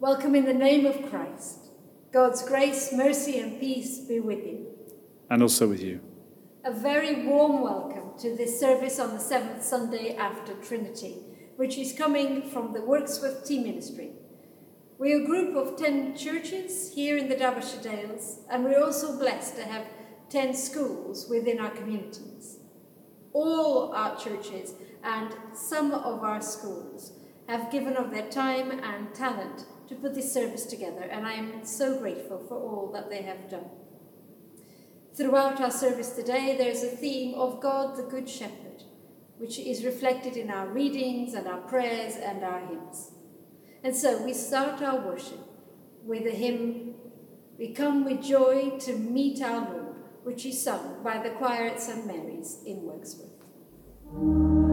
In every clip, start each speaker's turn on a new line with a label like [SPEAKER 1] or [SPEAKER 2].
[SPEAKER 1] Welcome in the name of Christ. God's grace, mercy, and peace be with you.
[SPEAKER 2] and also with you.
[SPEAKER 1] A very warm welcome to this service on the seventh Sunday after Trinity, which is coming from the Wirksworth Team Ministry. We're a group of 10 churches here in the Derbyshire Dales, and we're also blessed to have 10 schools within our communities. All our churches and some of our schools have given of their time and talent to put this service together, and I am so grateful for all that they have done. Throughout our service today, there's a theme of God the Good Shepherd, which is reflected in our readings and our prayers and our hymns. And so we start our worship with the hymn, We Come with Joy to Meet Our Lord, which is sung by the choir at St. Mary's in Wirksworth.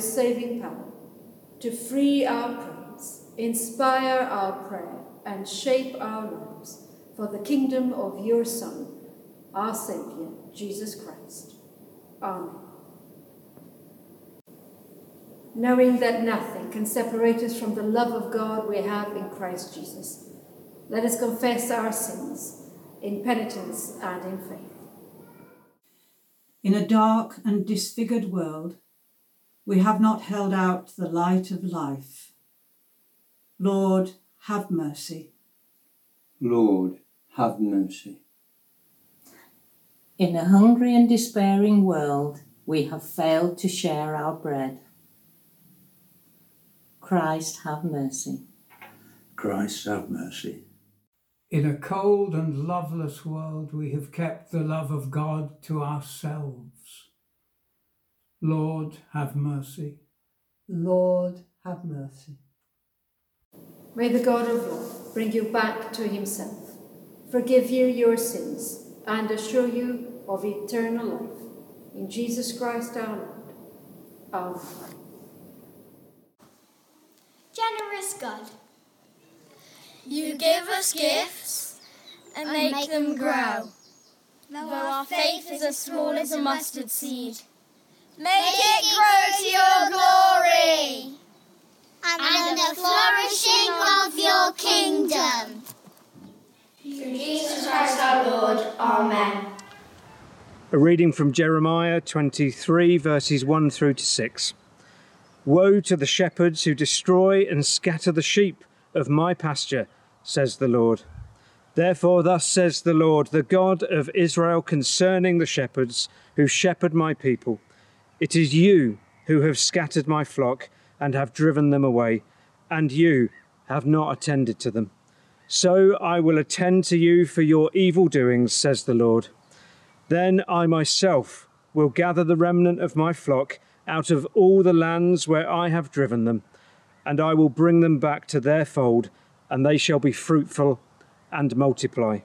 [SPEAKER 1] Your saving power to free our praise, inspire our prayer, and shape our lives for the kingdom of your Son, our Saviour, Jesus Christ. Amen. Knowing that nothing can separate us from the love of God we have in Christ Jesus, let us confess our sins in penitence and in faith.
[SPEAKER 3] In a dark and disfigured world, we have not held out the light of life. Lord, have mercy.
[SPEAKER 4] Lord, have mercy.
[SPEAKER 5] In a hungry and despairing world, we have failed to share our bread. Christ, have mercy.
[SPEAKER 6] Christ have mercy.
[SPEAKER 7] In a cold and loveless world, we have kept the love of God to ourselves. Lord, have mercy.
[SPEAKER 3] Lord, have mercy.
[SPEAKER 1] May the God of love bring you back to himself. forgive you your sins, and assure you of eternal life. In Jesus Christ our Lord. Amen.
[SPEAKER 2] Generous God, you give us gifts and make them grow. Though our faith is as small as a mustard seed, make it grow to your glory and the flourishing of your kingdom. Through Jesus Christ our Lord. Amen.
[SPEAKER 8] A reading from Jeremiah 23, verses 1 through to 6. Woe to the shepherds who destroy and scatter the sheep of my pasture, says the Lord. Therefore, thus says the Lord, the God of Israel, concerning the shepherds who shepherd my people It is you who have scattered my flock and have driven them away, and you have not attended to them. So I will attend to you for your evil doings, says the Lord. Then I myself will gather the remnant of my flock out of all the lands where I have driven them, and I will bring them back to their fold, and they shall be fruitful and multiply.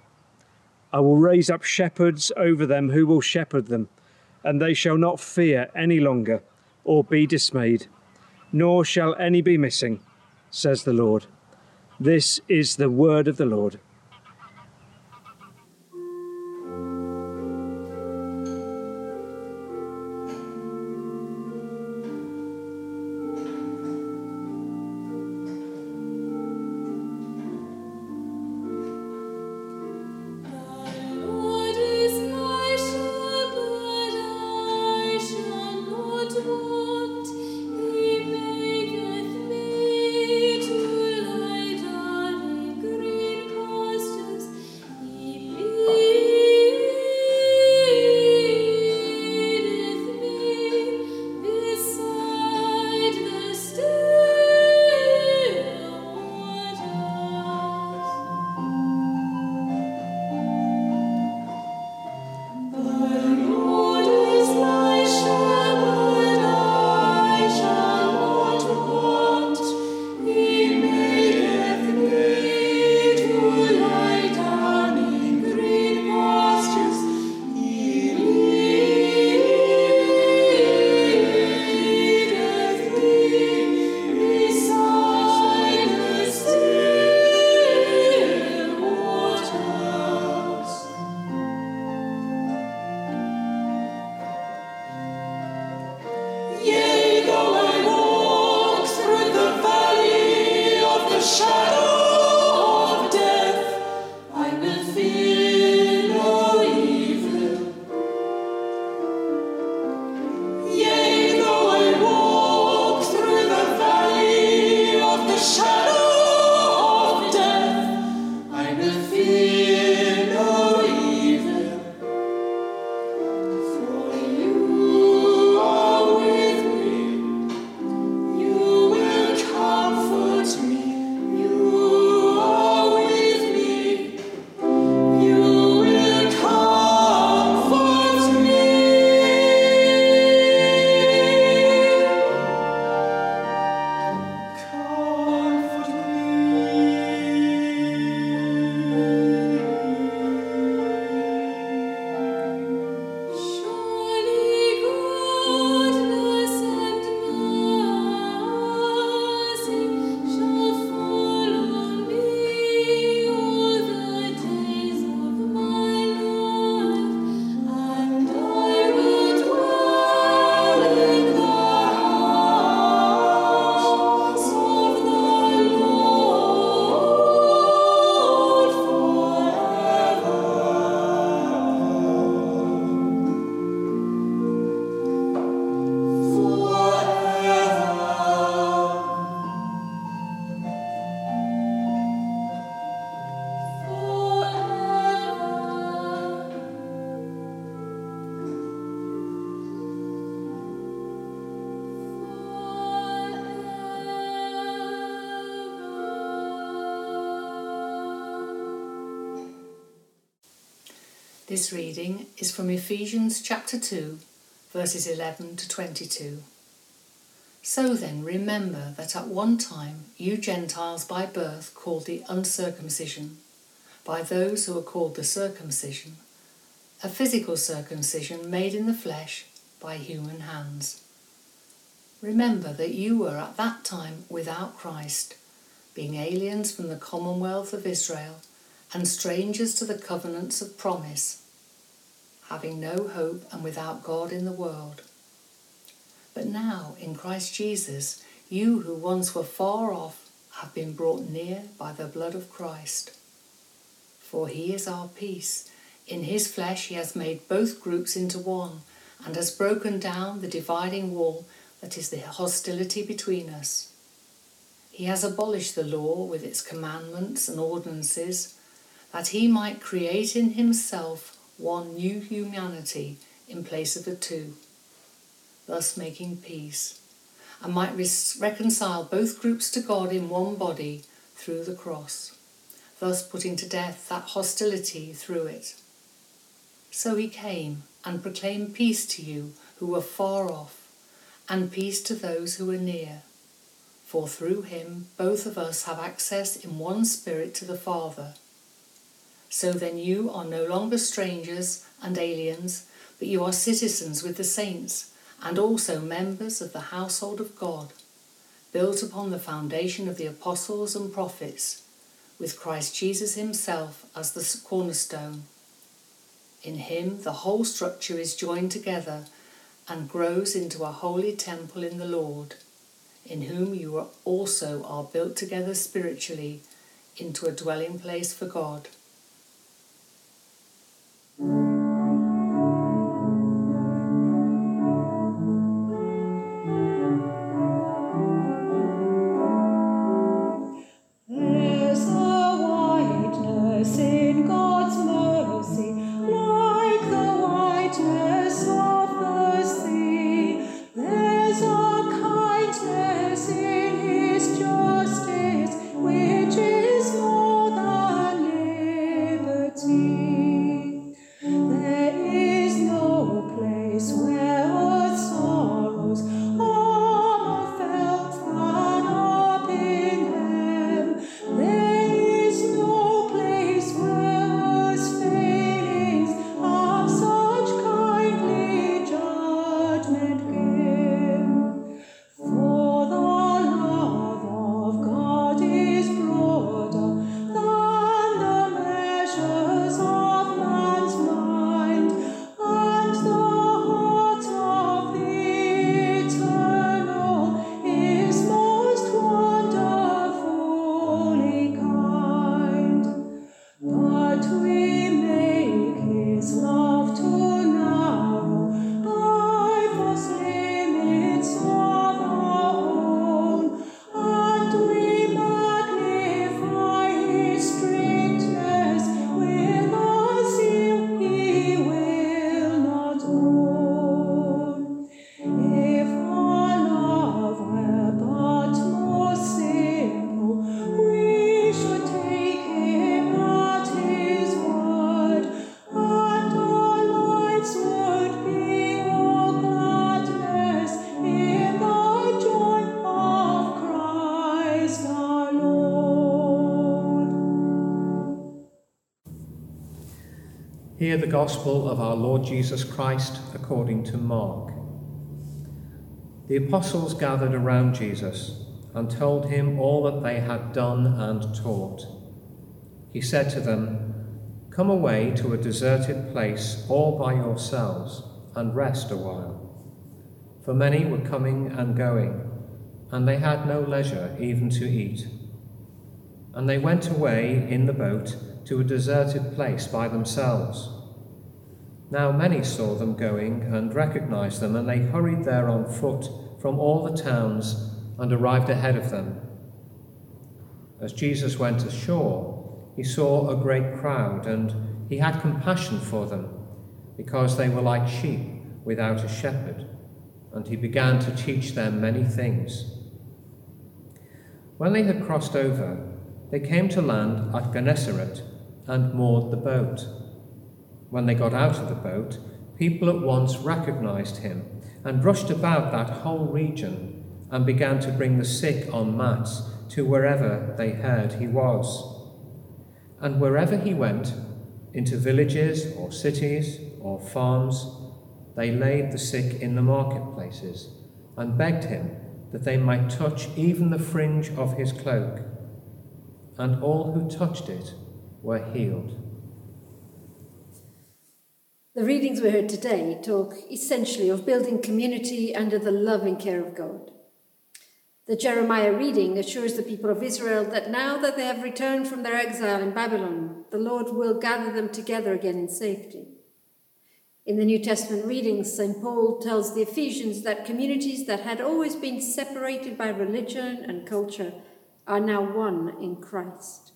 [SPEAKER 8] I will raise up shepherds over them who will shepherd them, and they shall not fear any longer or be dismayed, nor shall any be missing, says the Lord. This is the word of the Lord.
[SPEAKER 9] This reading is from Ephesians chapter 2, verses 11 to 22. So then, remember that at one time you Gentiles by birth called the uncircumcision, by those who are called the circumcision, a physical circumcision made in the flesh by human hands. Remember that you were at that time without Christ, being aliens from the commonwealth of Israel and strangers to the covenants of promise, having no hope and without God in the world. But now, in Christ Jesus, you who once were far off have been brought near by the blood of Christ. For he is our peace. In his flesh he has made both groups into one and has broken down the dividing wall that is the hostility between us. He has abolished the law with its commandments and ordinances, that he might create in himself one new humanity in place of the two, thus making peace, and might reconcile both groups to God in one body through the cross, thus putting to death that hostility through it. So he came and proclaimed peace to you who were far off, and peace to those who were near. For through him both of us have access in one spirit to the Father. So then you are no longer strangers and aliens, but you are citizens with the saints, and also members of the household of God, built upon the foundation of the apostles and prophets, with Christ Jesus himself as the cornerstone. In him the whole structure is joined together and grows into a holy temple in the Lord, in whom you also are built together spiritually into a dwelling place for God.
[SPEAKER 10] Hear the gospel of our Lord Jesus Christ according to Mark. The apostles gathered around Jesus and told him all that they had done and taught. He said to them, Come away to a deserted place all by yourselves and rest a while. For many were coming and going, and they had no leisure even to eat. And they went away in the boat to a deserted place by themselves. Now many saw them going and recognized them, and they hurried there on foot from all the towns and arrived ahead of them. As Jesus went ashore, he saw a great crowd, and he had compassion for them, because they were like sheep without a shepherd, and he began to teach them many things. When they had crossed over, they came to land at Gennesaret and moored the boat. When they got out of the boat, people at once recognized him and rushed about that whole region and began to bring the sick on mats to wherever they heard he was. And wherever he went, into villages or cities or farms, they laid the sick in the marketplaces and begged him that they might touch even the fringe of his cloak. And all who touched it were healed.
[SPEAKER 1] The readings we heard today talk essentially of building community under the loving care of God. The Jeremiah reading assures the people of Israel that now that they have returned from their exile in Babylon, the Lord will gather them together again in safety. In the New Testament readings, St. Paul tells the Ephesians that communities that had always been separated by religion and culture are now one in Christ.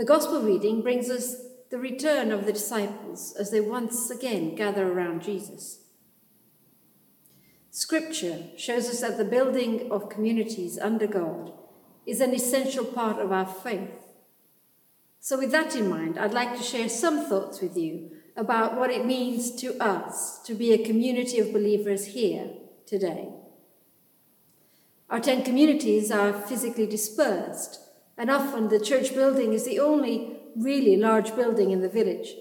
[SPEAKER 1] The Gospel reading brings us the return of the disciples as they once again gather around Jesus. Scripture shows us that the building of communities under God is an essential part of our faith. So, with that in mind, I'd like to share some thoughts with you about what it means to us to be a community of believers here today. Our ten communities are physically dispersed, and often the church building is the only really large building in the village.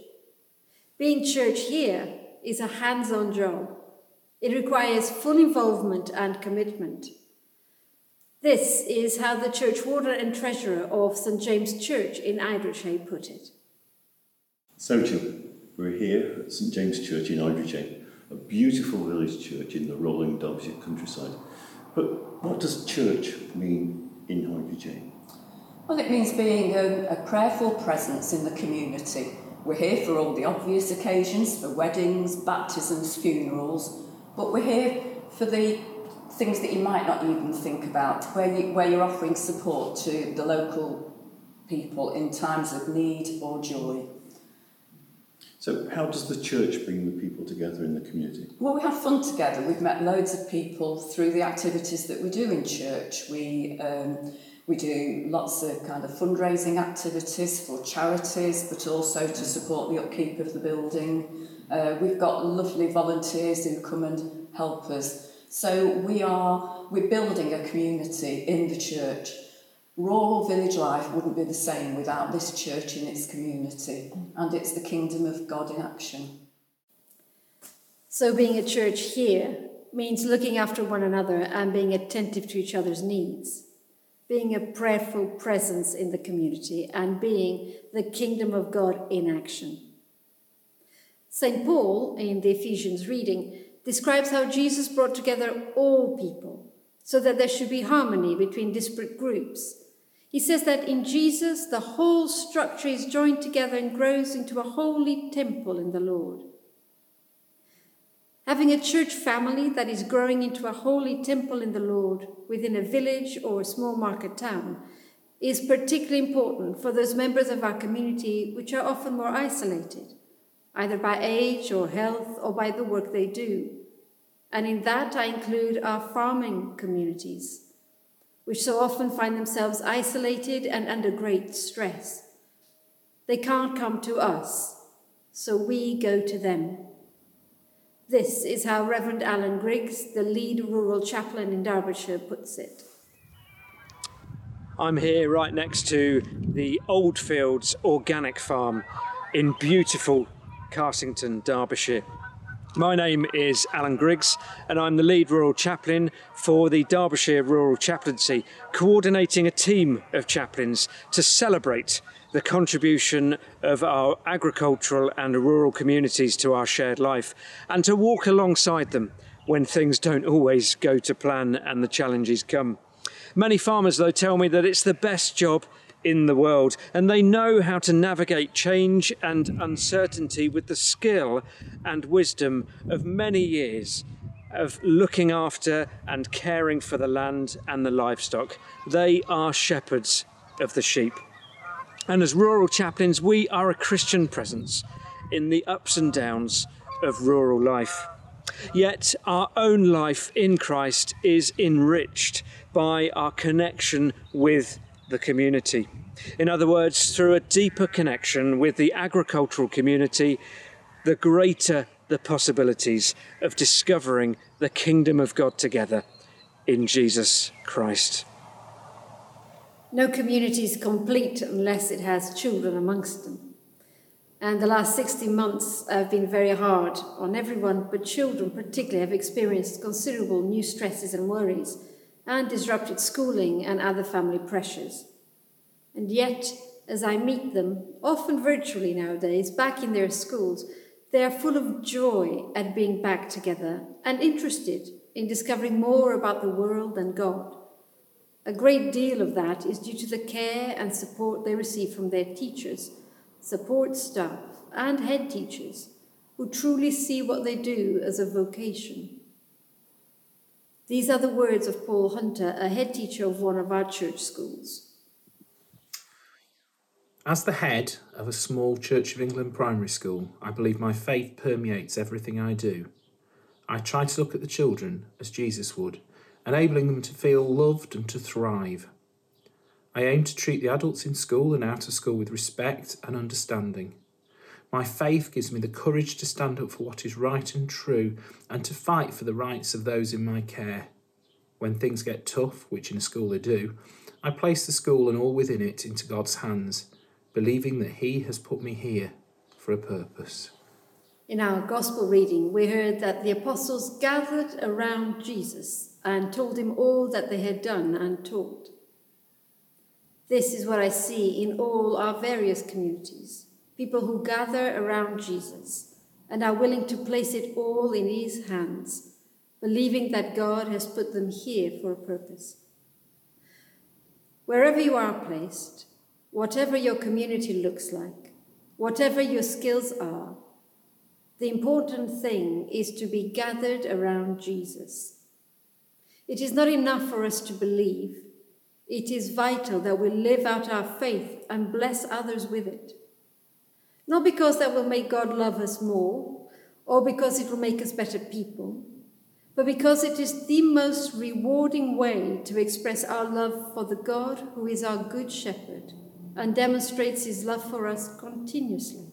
[SPEAKER 1] Being church here is a hands on job. It requires full involvement and commitment. This is how the church warden and treasurer of St James Church in Idridgehay put it.
[SPEAKER 11] So, too, we're here at St James Church in Idridgehay, a beautiful village church in the rolling Derbyshire countryside. But what does church mean in Idridgehay?
[SPEAKER 12] Well, it means being a, a prayerful presence in the community. We're here for all the obvious occasions, for weddings, baptisms, funerals, but we're here for the things that you might not even think about, where, you, where you're offering support to the local people in times of need or joy.
[SPEAKER 11] So, how does the church bring the people together in the community?
[SPEAKER 12] Well, we have fun together. We've met loads of people through the activities that we do in church. We um, we do lots of kind of fundraising activities for charities, but also to support the upkeep of the building. Uh, we've got lovely volunteers who come and help us. So we are we're building a community in the church. Rural village life wouldn't be the same without this church in its community, and it's the kingdom of God in action.
[SPEAKER 1] So, being a church here means looking after one another and being attentive to each other's needs being a prayerful presence in the community, and being the kingdom of God in action. St. Paul, in the Ephesians reading, describes how Jesus brought together all people so that there should be harmony between disparate groups. He says that in Jesus, the whole structure is joined together and grows into a holy temple in the Lord. Having a church family that is growing into a holy temple in the Lord within a village or a small market town is particularly important for those members of our community which are often more isolated, either by age or health or by the work they do. And in that, I include our farming communities, which so often find themselves isolated and under great stress. They can't come to us, so we go to them. This is how Reverend Alan Griggs, the lead rural chaplain in Derbyshire, puts it.
[SPEAKER 13] I'm here right next to the Oldfields Organic Farm in beautiful Carsington, Derbyshire. My name is Alan Griggs, and I'm the lead rural chaplain for the Derbyshire Rural Chaplaincy, coordinating a team of chaplains to celebrate the contribution of our agricultural and rural communities to our shared life, and to walk alongside them when things don't always go to plan and the challenges come. Many farmers, though, tell me that it's the best job in the world, and they know how to navigate change and uncertainty with the skill and wisdom of many years of looking after and caring for the land and the livestock. They are shepherds of the sheep. And as rural chaplains, we are a Christian presence in the ups and downs of rural life. Yet our own life in Christ is enriched by our connection with the community. In other words, through a deeper connection with the agricultural community, the greater the possibilities of discovering the kingdom of God together in Jesus Christ.
[SPEAKER 1] No community is complete unless it has children amongst them. And the last 60 months have been very hard on everyone, but children particularly have experienced considerable new stresses and worries and disrupted schooling and other family pressures. And yet, as I meet them, often virtually nowadays, back in their schools, they are full of joy at being back together and interested in discovering more about the world and God. A great deal of that is due to the care and support they receive from their teachers, support staff, and head teachers who truly see what they do as a vocation. These are the words of Paul Hunter, a head teacher of one of our church schools.
[SPEAKER 14] As the head of a small Church of England primary school, I believe my faith permeates everything I do. I try to look at the children as Jesus would, enabling them to feel loved and to thrive. I aim to treat the adults in school and out of school with respect and understanding. My faith gives me the courage to stand up for what is right and true and to fight for the rights of those in my care. When things get tough, which in a school they do, I place the school and all within it into God's hands believing that He has put me here for a purpose.
[SPEAKER 1] In our Gospel reading, we heard that the apostles gathered around Jesus and told him all that they had done and taught. This is what I see in all our various communities people who gather around Jesus and are willing to place it all in His hands, believing that God has put them here for a purpose. Wherever you are placed, whatever your community looks like, whatever your skills are, the important thing is to be gathered around Jesus. It is not enough for us to believe. It is vital that we live out our faith and bless others with it. Not because that will make God love us more or because it will make us better people, but because it is the most rewarding way to express our love for the God who is our good shepherd and demonstrates his love for us continuously.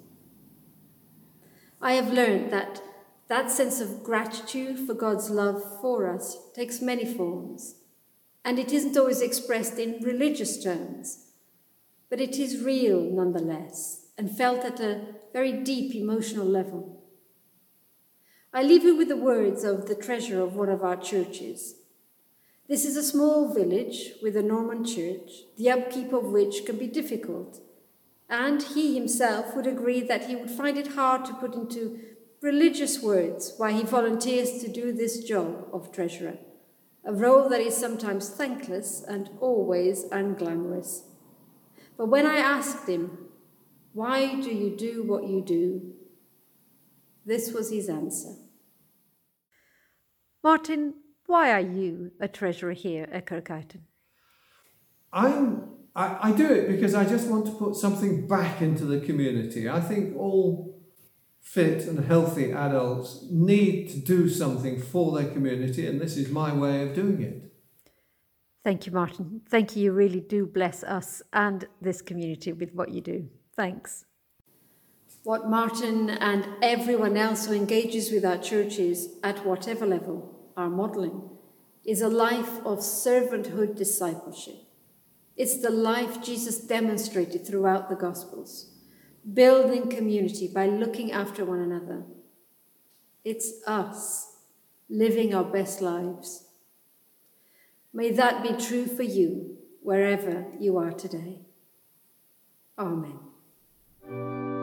[SPEAKER 1] I have learned that that sense of gratitude for God's love for us takes many forms, and it isn't always expressed in religious terms, but it is real nonetheless and felt at a very deep emotional level. I leave you with the words of the treasurer of one of our churches, this is a small village with a Norman church, the upkeep of which can be difficult, and he himself would agree that he would find it hard to put into religious words why he volunteers to do this job of treasurer, a role that is sometimes thankless and always unglamorous. But when I asked him, Why do you do what you do? this was his answer. Martin, why are you a treasurer here at Kirk Ireton?
[SPEAKER 15] I'm, I, I do it because I just want to put something back into the community. I think all fit and healthy adults need to do something for their community, and this is my way of doing it.
[SPEAKER 1] Thank you, Martin. Thank you. You really do bless us and this community with what you do. Thanks. What Martin and everyone else who engages with our churches at whatever level are modeling, is a life of servanthood discipleship. It's the life Jesus demonstrated throughout the Gospels, building community by looking after one another. It's us living our best lives. May that be true for you wherever you are today. Amen.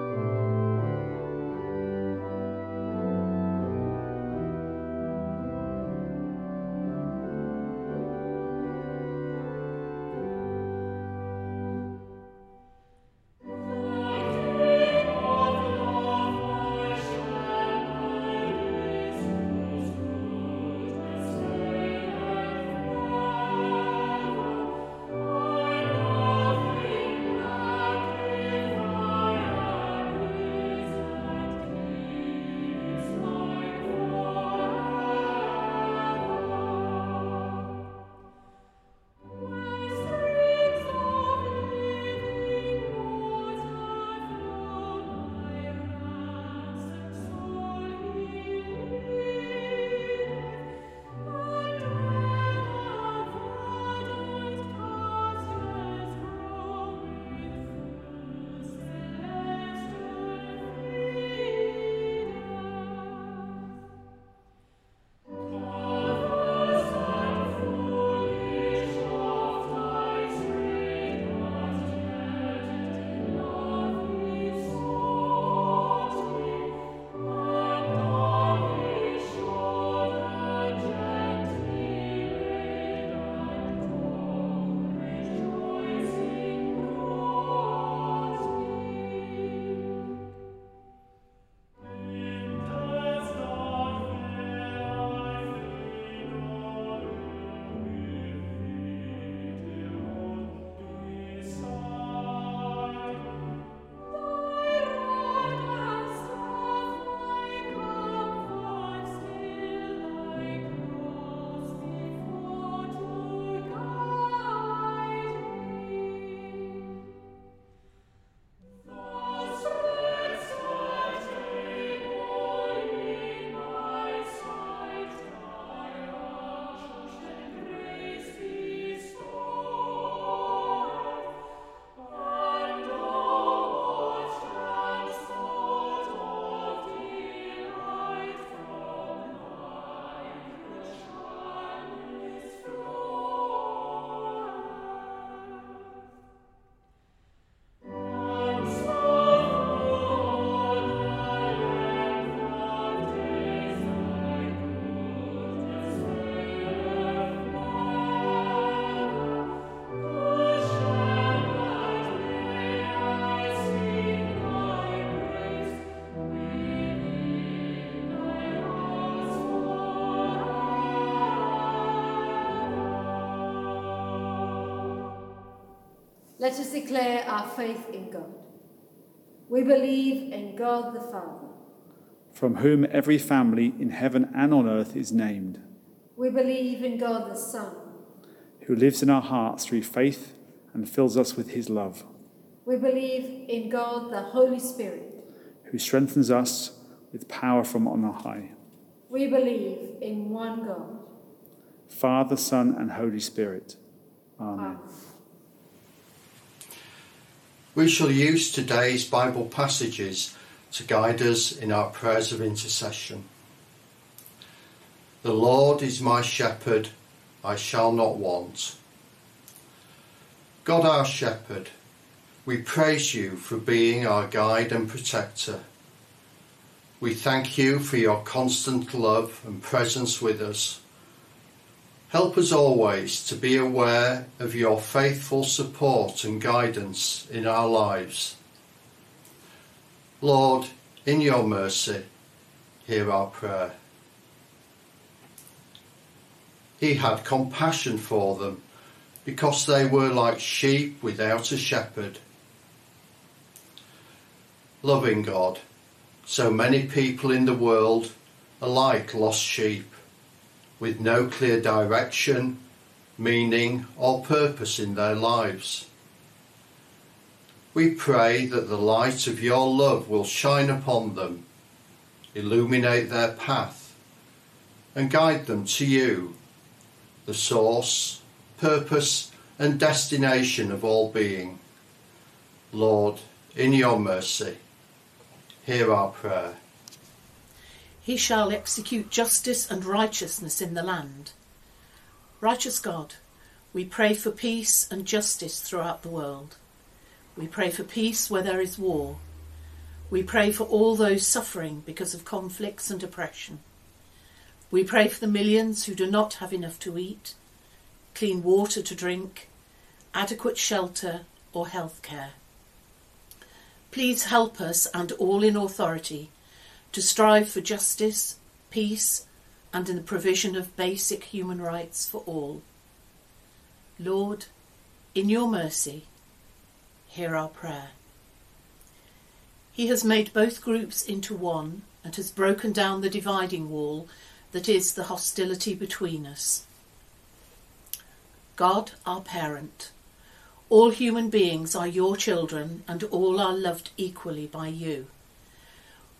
[SPEAKER 1] Let us declare our faith in God. We believe in God the Father.
[SPEAKER 16] from whom every family in heaven and on earth is named,
[SPEAKER 1] We believe in God the Son.
[SPEAKER 16] who lives in our hearts through faith and fills us with his love,
[SPEAKER 1] We believe in God the Holy Spirit.
[SPEAKER 16] who strengthens us with power from on high.
[SPEAKER 1] We believe in one God.
[SPEAKER 16] Father, Son, and Holy Spirit. Amen.
[SPEAKER 17] We shall use today's Bible passages to guide us in our prayers of intercession. The Lord is my shepherd, I shall not want. God our shepherd, we praise you for being our guide and protector. We thank you for your constant love and presence with us. Help us always to be aware of your faithful support and guidance in our lives. Lord, in your mercy, hear our prayer. He had compassion for them because they were like sheep without a shepherd. Loving God, so many people in the world are like lost sheep with no clear direction, meaning, or purpose in their lives. We pray that the light of your love will shine upon them, illuminate their path, and guide them to you, the source, purpose, and destination of all being. Lord, in your mercy, hear our prayer.
[SPEAKER 18] He shall execute justice and righteousness in the land. Righteous God, we pray for peace and justice throughout the world. We pray for peace where there is war. We pray for all those suffering because of conflicts and oppression. We pray for the millions who do not have enough to eat, clean water to drink, adequate shelter, or health care. Please help us and all in authority to strive for justice, peace, and in the provision of basic human rights for all. Lord, in your mercy, hear our prayer. He has made both groups into one and has broken down the dividing wall that is the hostility between us. God, our parent, all human beings are your children and all are loved equally by you.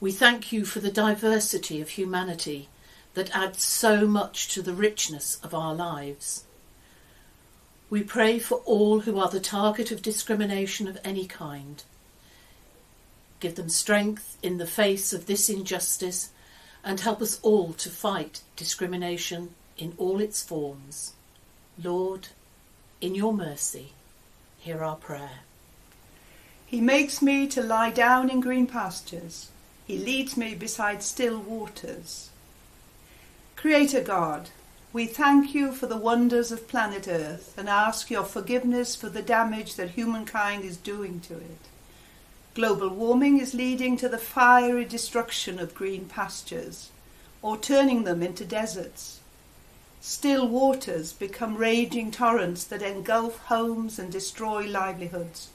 [SPEAKER 18] We thank you for the diversity of humanity that adds so much to the richness of our lives. We pray for all who are the target of discrimination of any kind. Give them strength in the face of this injustice and help us all to fight discrimination in all its forms. Lord, in your mercy, hear our prayer.
[SPEAKER 19] He makes me to lie down in green pastures. He leads me beside still waters. Creator God, we thank you for the wonders of planet Earth and ask your forgiveness for the damage that humankind is doing to it. Global warming is leading to the fiery destruction of green pastures or turning them into deserts. Still waters become raging torrents that engulf homes and destroy livelihoods.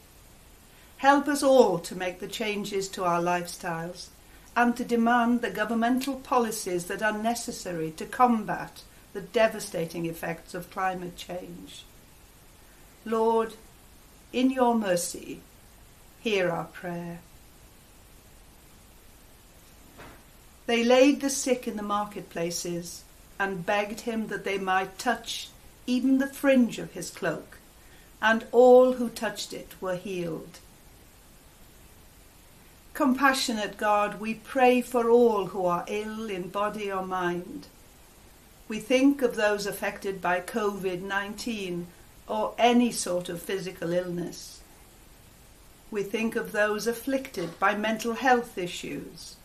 [SPEAKER 19] Help us all to make the changes to our lifestyles and to demand the governmental policies that are necessary to combat the devastating effects of climate change. Lord, in your mercy, hear our prayer. They laid the sick in the marketplaces and begged him that they might touch even the fringe of his cloak, and all who touched it were healed. Compassionate God, we pray for all who are ill in body or mind. We think of those affected by COVID 19 or any sort of physical illness. We think of those afflicted by mental health issues.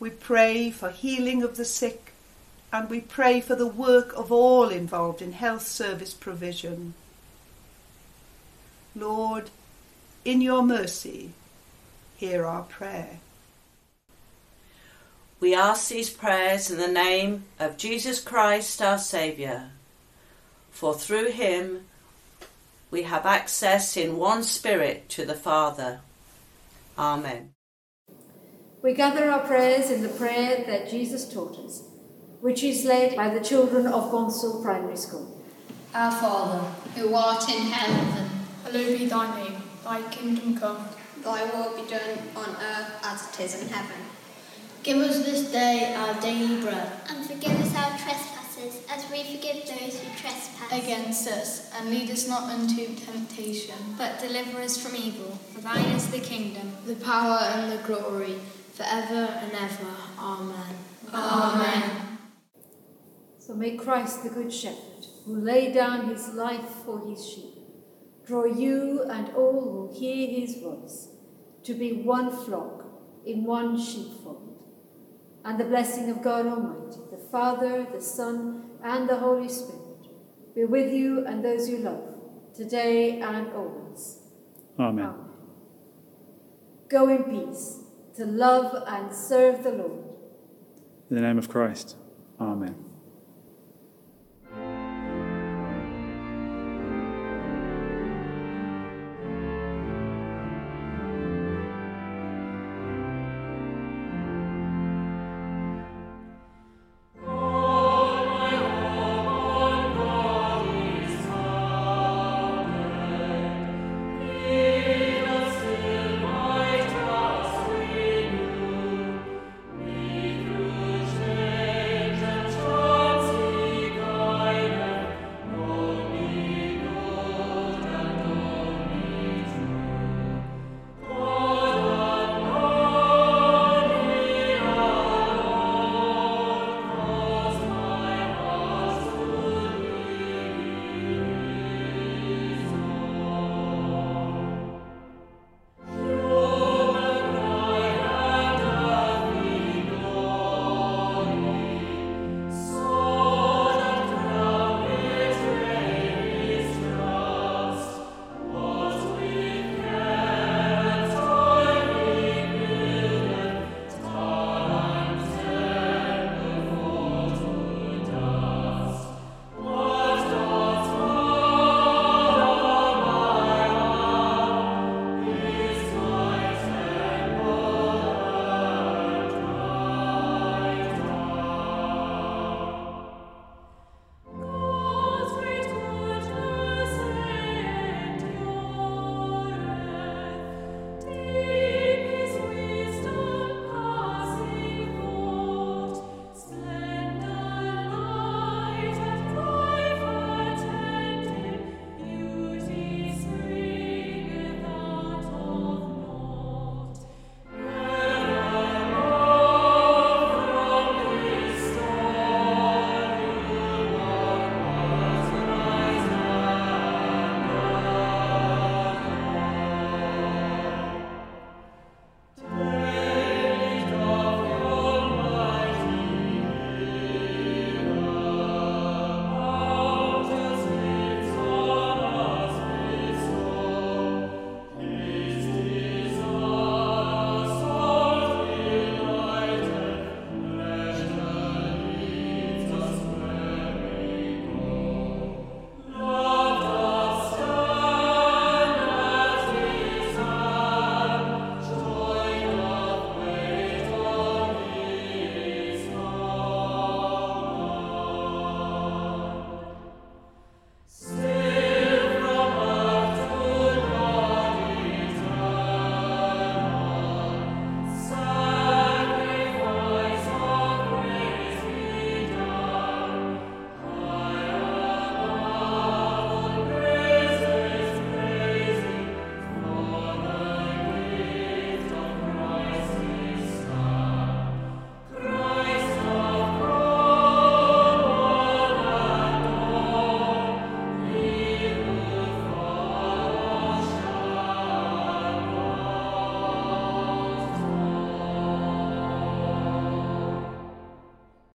[SPEAKER 19] We pray for healing of the sick and we pray for the work of all involved in health service provision. Lord, in your mercy, hear our prayer.
[SPEAKER 20] We ask these prayers in the name of Jesus Christ, our Saviour, for through him we have access in one spirit to the Father. Amen.
[SPEAKER 1] We gather our prayers in the prayer that Jesus taught us, which is led by the children of Bonsall Primary School.
[SPEAKER 21] Our Father, who art in heaven, hallowed be thy name. Thy kingdom come.
[SPEAKER 22] Thy will be done on earth as it is in heaven.
[SPEAKER 21] Give us this day our daily bread.
[SPEAKER 2] And forgive us our trespasses, as we forgive those who trespass
[SPEAKER 21] against us. And lead us not into temptation,
[SPEAKER 2] but deliver us from evil. For thine is the kingdom,
[SPEAKER 21] the power, and the glory, forever and ever. Amen.
[SPEAKER 1] Amen. So may Christ, the Good Shepherd, who laid down his life for his sheep, draw you and all who hear his voice to be one flock in one sheepfold. And the blessing of God Almighty, the Father, the Son, and the Holy Spirit be with you and those you love, today and always.
[SPEAKER 16] Amen.
[SPEAKER 1] Amen. Go in peace to love and serve the Lord.
[SPEAKER 16] In the name of Christ. Amen.